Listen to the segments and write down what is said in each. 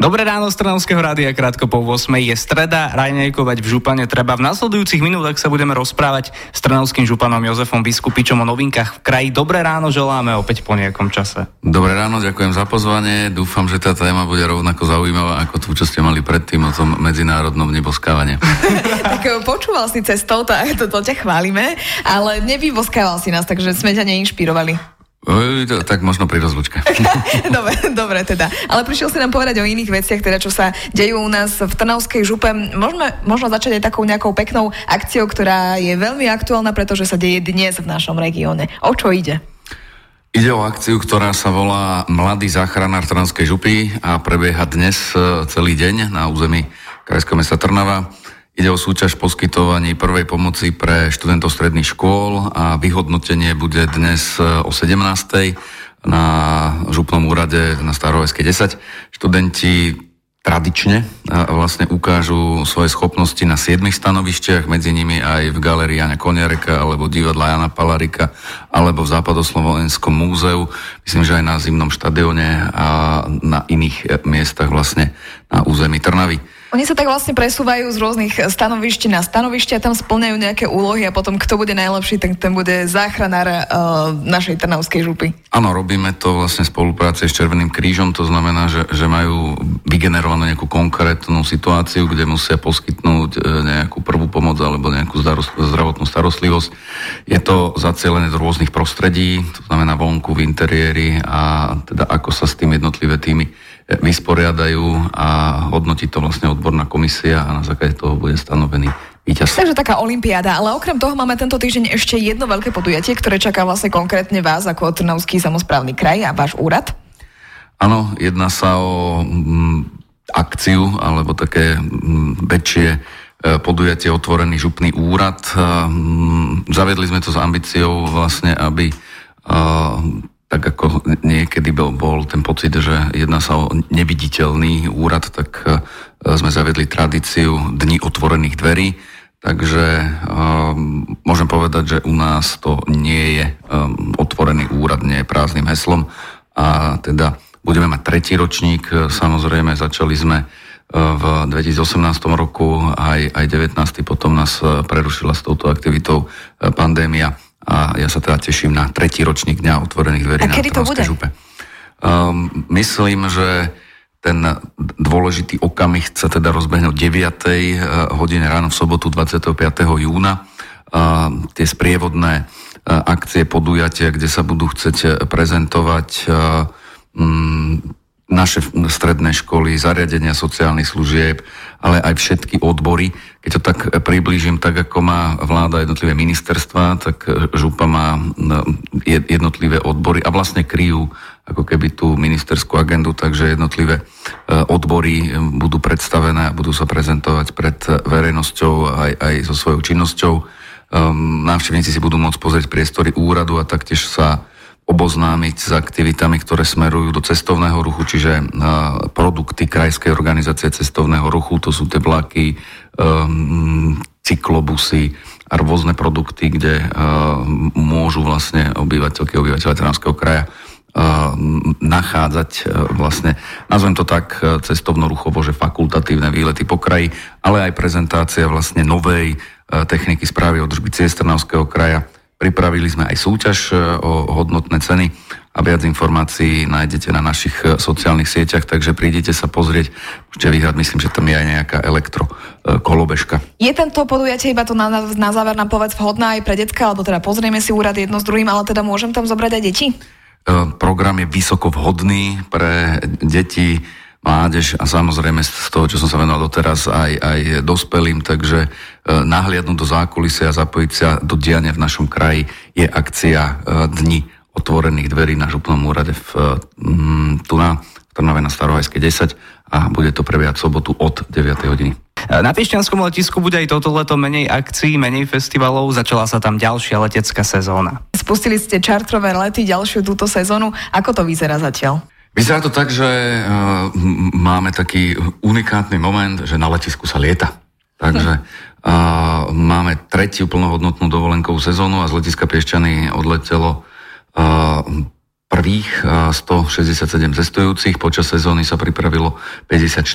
Dobré ráno z Trnavského rádia, krátko po 8. je streda, raňajkovať v župane treba. V nasledujúcich minútach sa budeme rozprávať s trnavským županom Jozefom Biskupičom o novinkách v kraji. Dobré ráno želáme opäť po nejakom čase. Dobré ráno, ďakujem za pozvanie. Dúfam, že tá téma bude rovnako zaujímavá ako tú, čo ste mali predtým o tom medzinárodnom neboskávane. tak eh, počúval si cestou, tak to, to ťa chválime, ale nevyboskával si nás, takže sme ťa neinšpirovali. Tak možno pri rozlučke. dobre, dobre teda. Ale prišiel si nám povedať o iných veciach, teda čo sa dejú u nás v Trnavskej župe. Môžeme možno začať aj takou nejakou peknou akciou, ktorá je veľmi aktuálna, pretože sa deje dnes v našom regióne. O čo ide? Ide o akciu, ktorá sa volá Mladý záchranár Trnavskej župy a prebieha dnes e, celý deň na území Krajského mesta Trnava. Ide o súťaž poskytovaní prvej pomoci pre študentov stredných škôl a vyhodnotenie bude dnes e, o 17. na župnom úrade na Staroveskej 10. Študenti tradične e, vlastne ukážu svoje schopnosti na siedmých stanovišťach, medzi nimi aj v galerii Jana Koniareka, alebo divadla Jana Palarika, alebo v Západoslovenskom múzeu, myslím, že aj na Zimnom štadióne a na iných e, miestach vlastne na území Trnavy. Oni sa tak vlastne presúvajú z rôznych stanovišť na stanovište a tam splňajú nejaké úlohy a potom kto bude najlepší, ten, ten bude záchranár uh, našej Trnavskej župy. Áno, robíme to vlastne spolupráci s Červeným krížom, to znamená, že, že majú vygenerovanú nejakú konkrétnu situáciu, kde musia poskytnúť e, nejakú prvú pomoc alebo nejakú zdravotnú starostlivosť. Je to zacielené do rôznych prostredí, to znamená vonku, v interiéri a teda ako sa s tým jednotlivé týmy vysporiadajú a hodnotí to vlastne odborná komisia a na základe toho bude stanovený víťaz. Takže taká olimpiáda, ale okrem toho máme tento týždeň ešte jedno veľké podujatie, ktoré čaká vlastne konkrétne vás ako Trnavský samozprávny kraj a váš úrad. Áno, jedná sa o m, mm, akciu alebo také m, mm, väčšie e, podujatie Otvorený župný úrad. Mm, zavedli sme to s ambíciou vlastne, aby tak ako niekedy bol, bol ten pocit, že jedná sa o neviditeľný úrad, tak e, sme zavedli tradíciu Dní otvorených dverí. Takže um, môžem povedať, že u nás to nie je um, otvorený úrad, nie je prázdnym heslom. A teda budeme mať tretí ročník, samozrejme začali sme v 2018 roku, aj, aj 19. potom nás prerušila s touto aktivitou pandémia a ja sa teda teším na tretí ročník Dňa otvorených dverí a kedy na to bude? župe. Um, myslím, že ten dôležitý okamih sa teda rozbehne o 9. Eh, hodine ráno v sobotu 25. júna. Uh, tie sprievodné uh, akcie, podujatia, kde sa budú chcieť prezentovať uh, um, naše stredné školy, zariadenia sociálnych služieb, ale aj všetky odbory. Keď to tak priblížim, tak ako má vláda jednotlivé ministerstva, tak župa má no, jednotlivé odbory a vlastne kryjú ako keby tú ministerskú agendu, takže jednotlivé e, odbory budú predstavené a budú sa prezentovať pred verejnosťou aj, aj so svojou činnosťou. Ehm, návštevníci si budú môcť pozrieť priestory úradu a taktiež sa oboznámiť s aktivitami, ktoré smerujú do cestovného ruchu, čiže produkty Krajskej organizácie cestovného ruchu, to sú tie vlaky, um, cyklobusy a rôzne produkty, kde môžu vlastne obyvateľky, obyvateľe Trnavského kraja nachádzať vlastne, nazvem to tak, cestovno-ruchovo, že fakultatívne výlety po kraji, ale aj prezentácia vlastne novej techniky správy o držby Trnavského kraja, Pripravili sme aj súťaž e, o hodnotné ceny a viac informácií nájdete na našich e, sociálnych sieťach, takže prídete sa pozrieť. Môžete vyhrať, myslím, že tam je aj nejaká elektro e. Je tento podujatie iba to na, na záver nám povedz vhodná aj pre detka, alebo teda pozrieme si úrad jedno s druhým, ale teda môžem tam zobrať aj deti? Program je vysoko vhodný pre deti mládež a samozrejme z toho, čo som sa venoval doteraz, aj, aj dospelým, takže e, nahliadnúť do zákulisia a zapojiť sa do diania v našom kraji je akcia e, Dni otvorených dverí na župnom úrade v, mm, tu na v Trnave na Starohajskej 10 a bude to prebiehať sobotu od 9. hodiny. Na Piešťanskom letisku bude aj toto leto menej akcií, menej festivalov, začala sa tam ďalšia letecká sezóna. Spustili ste čartrové lety, ďalšiu túto sezónu. Ako to vyzerá zatiaľ? Vyzerá to tak, že uh, máme taký unikátny moment, že na letisku sa lieta. Takže Máme tretiu plnohodnotnú dovolenkovú sezónu a z letiska Piešťany odletelo prvých 167 cestujúcich. Počas sezóny sa pripravilo 54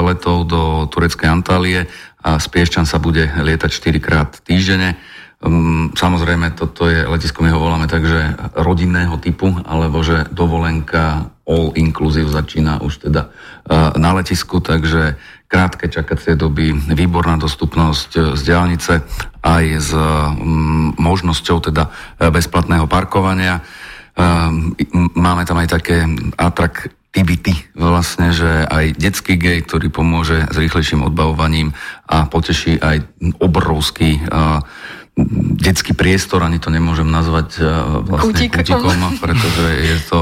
letov do tureckej Antálie a z Piešťan sa bude lietať 4 krát týždene. Um, samozrejme, toto je letisko, my ho voláme tak, že rodinného typu, alebo že dovolenka all inclusive začína už teda uh, na letisku, takže krátke čakacie doby, výborná dostupnosť uh, z diálnice aj s um, možnosťou teda uh, bezplatného parkovania. Máme tam aj také atraktivity vlastne, že aj detský gej, ktorý pomôže s rýchlejším odbavovaním a poteší aj obrovský uh, detský priestor, ani to nemôžem nazvať e, vlastne Kutíkom. kutikom, pretože je to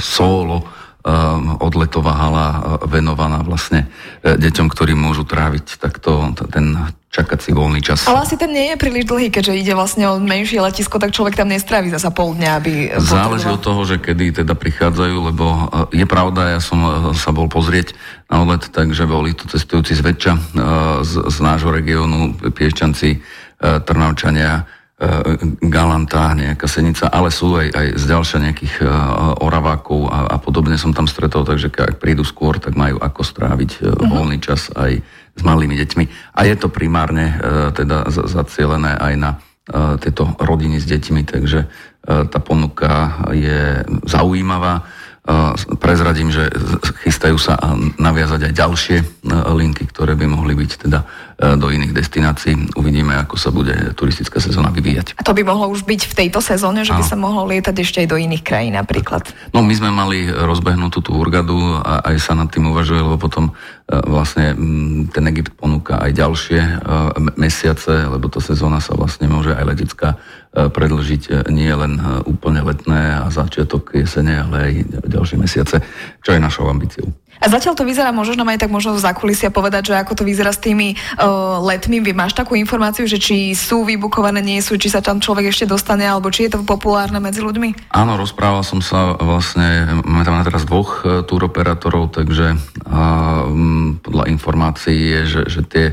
solo um, odletová hala e, venovaná vlastne deťom, ktorí môžu tráviť takto ten čakací voľný čas. Ale asi ten nie je príliš dlhý, keďže ide vlastne o menšie letisko, tak človek tam nestrávi zasa pol dňa, aby... Záleží od toho, že kedy teda prichádzajú, lebo je pravda, ja som sa bol pozrieť na odlet, takže boli to cestujúci zväčša z, z nášho regiónu, Piešťanci, E, Trnavčania, e, Galanta, nejaká Senica, ale sú aj, aj z ďalšia nejakých e, Oravákov a, a podobne som tam stretol, takže ak prídu skôr, tak majú ako stráviť uh-huh. voľný čas aj s malými deťmi. A je to primárne teda zacielené aj na tieto rodiny s deťmi, takže tá ponuka je zaujímavá prezradím, že chystajú sa naviazať aj ďalšie e, linky, ktoré by mohli byť teda e, do iných destinácií. Uvidíme, ako sa bude turistická sezóna vyvíjať. A to by mohlo už byť v tejto sezóne, že by sa mohlo lietať ešte aj do iných krajín napríklad? No my sme mali rozbehnutú tú Urgadu a aj sa nad tým uvažuje, lebo potom e, vlastne ten Egypt ponúka aj ďalšie mesiace, lebo tá sezóna sa vlastne môže aj letická E, predlžiť e, nie len e, úplne letné a začiatok jesene, ale aj ďalšie mesiace, čo je našou ambíciou. A zatiaľ to vyzerá, možno nám aj tak možno za kulisia povedať, že ako to vyzerá s tými uh, letmi. Vy máš takú informáciu, že či sú vybukované, nie sú, či sa tam človek ešte dostane, alebo či je to populárne medzi ľuďmi? Áno, rozprával som sa vlastne, máme tam teraz dvoch túroperátorov, takže uh, podľa informácií je, že, že tie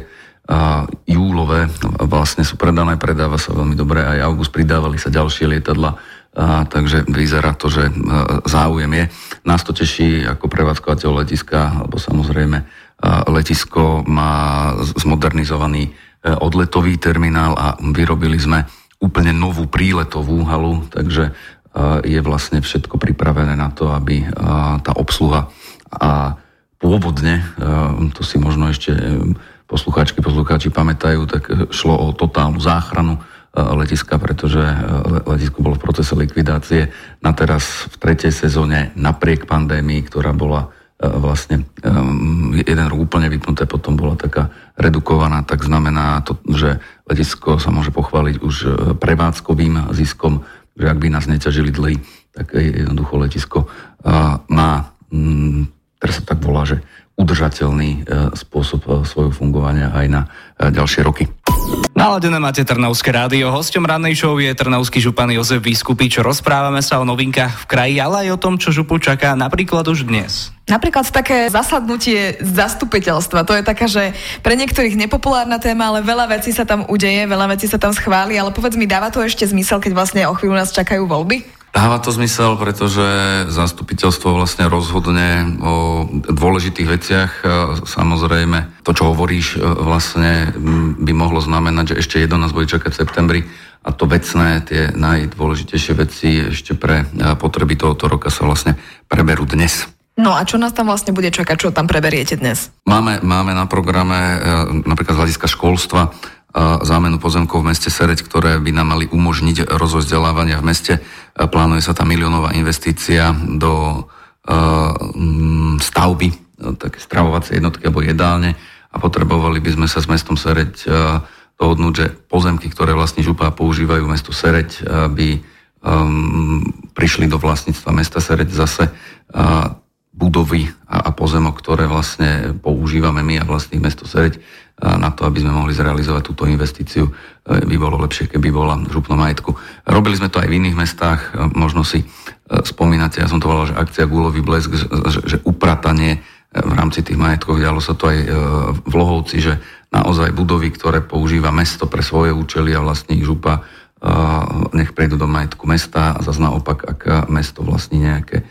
júlové vlastne sú predané, predáva sa veľmi dobre, aj august pridávali sa ďalšie lietadla, a, takže vyzerá to, že záujem je. Nás to teší ako prevádzkovateľ letiska, lebo samozrejme letisko má zmodernizovaný e, odletový terminál a vyrobili sme úplne novú príletovú halu, takže je vlastne všetko pripravené na to, aby tá obsluha a pôvodne, to si možno ešte poslucháčky, poslucháči pamätajú, tak e, šlo o totálnu záchranu e, letiska, pretože e, letisko bolo v procese likvidácie. Na teraz v tretej sezóne napriek pandémii, ktorá bola vlastne jeden rok úplne vypnuté, potom bola taká redukovaná, tak znamená to, že letisko sa môže pochváliť už prevádzkovým ziskom, že ak by nás neťažili dlhy, tak jednoducho letisko má, teraz sa tak volá, že udržateľný e, spôsob e, svojho fungovania aj na e, ďalšie roky. Naladené máte Trnavské rádio. Hostom rannej show je Trnavský župan Jozef Vyskupič. Rozprávame sa o novinkách v kraji, ale aj o tom, čo župu čaká napríklad už dnes. Napríklad také zasadnutie zastupiteľstva. To je taká, že pre niektorých nepopulárna téma, ale veľa vecí sa tam udeje, veľa vecí sa tam schváli, ale povedz mi, dáva to ešte zmysel, keď vlastne o chvíľu nás čakajú voľby? Dáva to zmysel, pretože zastupiteľstvo vlastne rozhodne o dôležitých veciach. Samozrejme, to, čo hovoríš, e, vlastne by mohlo znamenať, že ešte jedno nás bude čakať v septembri a to vecné, tie najdôležitejšie veci ešte pre e, potreby tohoto roka sa vlastne preberú dnes. No a čo nás tam vlastne bude čakať, čo tam preberiete dnes? Máme, máme na programe e, napríklad z hľadiska školstva zámenu pozemkov v meste Sereď, ktoré by nám mali umožniť rozvoj vzdelávania v meste. Plánuje sa tam miliónová investícia do stavby také stravovacie jednotky alebo jedálne a potrebovali by sme sa s mestom Sereď dohodnúť, že pozemky, ktoré vlastní župa používajú mesto Sereď, by prišli do vlastníctva mesta Sereď zase budovy a, a pozemok, ktoré vlastne používame my a vlastných mesto Sereď na to, aby sme mohli zrealizovať túto investíciu, e, by bolo lepšie, keby bola v župnom majetku. Robili sme to aj v iných mestách, e, možno si e, spomínate, ja som to volal, že akcia Gulový blesk, že, že upratanie v rámci tých majetkov. Dialo sa to aj v Lohovci, že naozaj budovy, ktoré používa mesto pre svoje účely a vlastní župa, nech prejdú do majetku mesta a zase naopak, ak mesto vlastní nejaké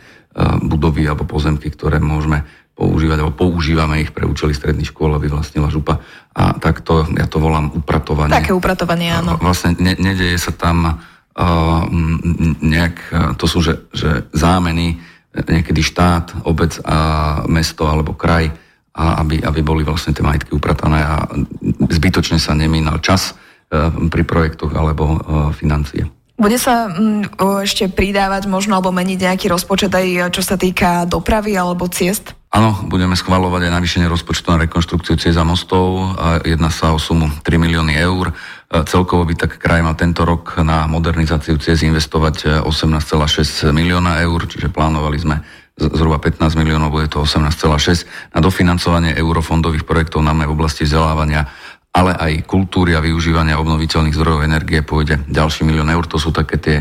budovy alebo pozemky, ktoré môžeme používať, alebo používame ich pre účely stredných škôl, aby vlastnila župa. A takto, ja to volám upratovanie. Také upratovanie, áno. Vlastne ne, nedeje sa tam uh, nejak, to sú že, že zámeny, niekedy štát, obec a mesto alebo kraj, a aby, aby boli vlastne tie majetky upratané a zbytočne sa nemínal čas uh, pri projektoch alebo uh, financie. Bude sa mm, ešte pridávať možno alebo meniť nejaký rozpočet aj čo sa týka dopravy alebo ciest? Áno, budeme schvalovať aj navýšenie rozpočtu na rekonštrukciu ciest a mostov. Jedná sa o sumu 3 milióny eur. Celkovo by tak kraj mal tento rok na modernizáciu ciest investovať 18,6 milióna eur, čiže plánovali sme zhruba 15 miliónov, bude to 18,6. Na dofinancovanie eurofondových projektov máme v oblasti vzdelávania ale aj kultúry a využívania obnoviteľných zdrojov energie pôjde ďalší milión eur. To sú také tie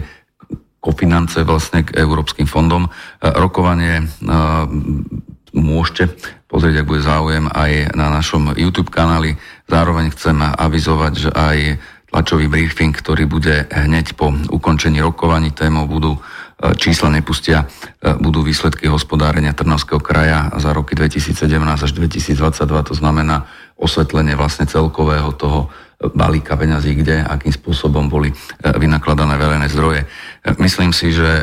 kofinance vlastne k európskym fondom. E, rokovanie e, môžete pozrieť, ak bude záujem aj na našom YouTube kanáli. Zároveň chcem avizovať, že aj tlačový briefing, ktorý bude hneď po ukončení rokovaní témou budú E, čísla nepustia, budú výsledky hospodárenia Trnavského kraja za roky 2017 až 2022, to znamená osvetlenie vlastne celkového toho balíka peňazí, kde, akým spôsobom boli e, vynakladané verejné zdroje. E, myslím si, že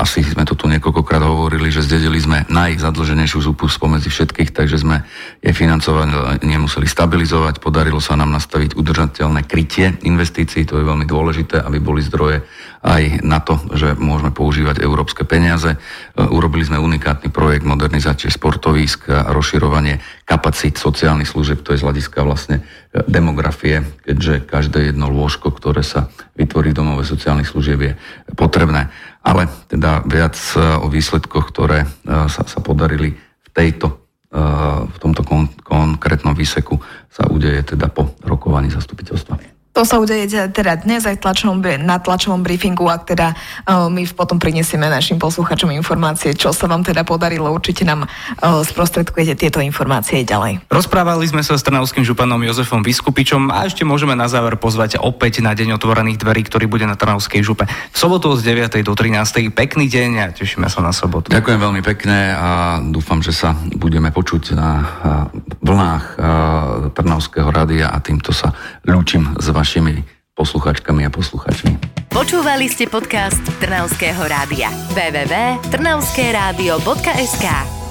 asi sme to tu niekoľkokrát hovorili, že zdedili sme najzadlženejšiu zúpu spomedzi všetkých, takže sme je financovanie nemuseli stabilizovať. Podarilo sa nám nastaviť udržateľné krytie investícií, to je veľmi dôležité, aby boli zdroje aj na to, že môžeme používať európske peniaze. E, urobili sme unikátny projekt modernizácie sportovísk a rozširovanie kapacít sociálnych služieb, to je z hľadiska vlastne demografie, keďže každé jedno lôžko, ktoré sa vytvorí v domove sociálnych služieb je potrebné. Ale teda viac e, o výsledkoch, ktoré e, sa, sa podarili v tejto e, v tomto kon, konkrétnom výseku sa udeje teda po rokovaní zastupiteľstva. To sa udeje teda dnes aj tlačovom, na tlačovom briefingu, ak teda uh, my potom prinesieme našim posluchačom informácie, čo sa vám teda podarilo. Určite nám uh, sprostredkujete tieto informácie ďalej. Rozprávali sme sa s trnavským županom Jozefom Vyskupičom a ešte môžeme na záver pozvať opäť na deň otvorených dverí, ktorý bude na Trnavskej župe. V sobotu od 9. do 13. Pekný deň a tešíme sa na sobotu. Ďakujem veľmi pekne a dúfam, že sa budeme počuť na vlnách Trnavského rádia a týmto sa ľúčim z vašimi posluchačkami a posluchačmi. Počúvali ste podcast Trnavského rádia. www.trnavskeradio.sk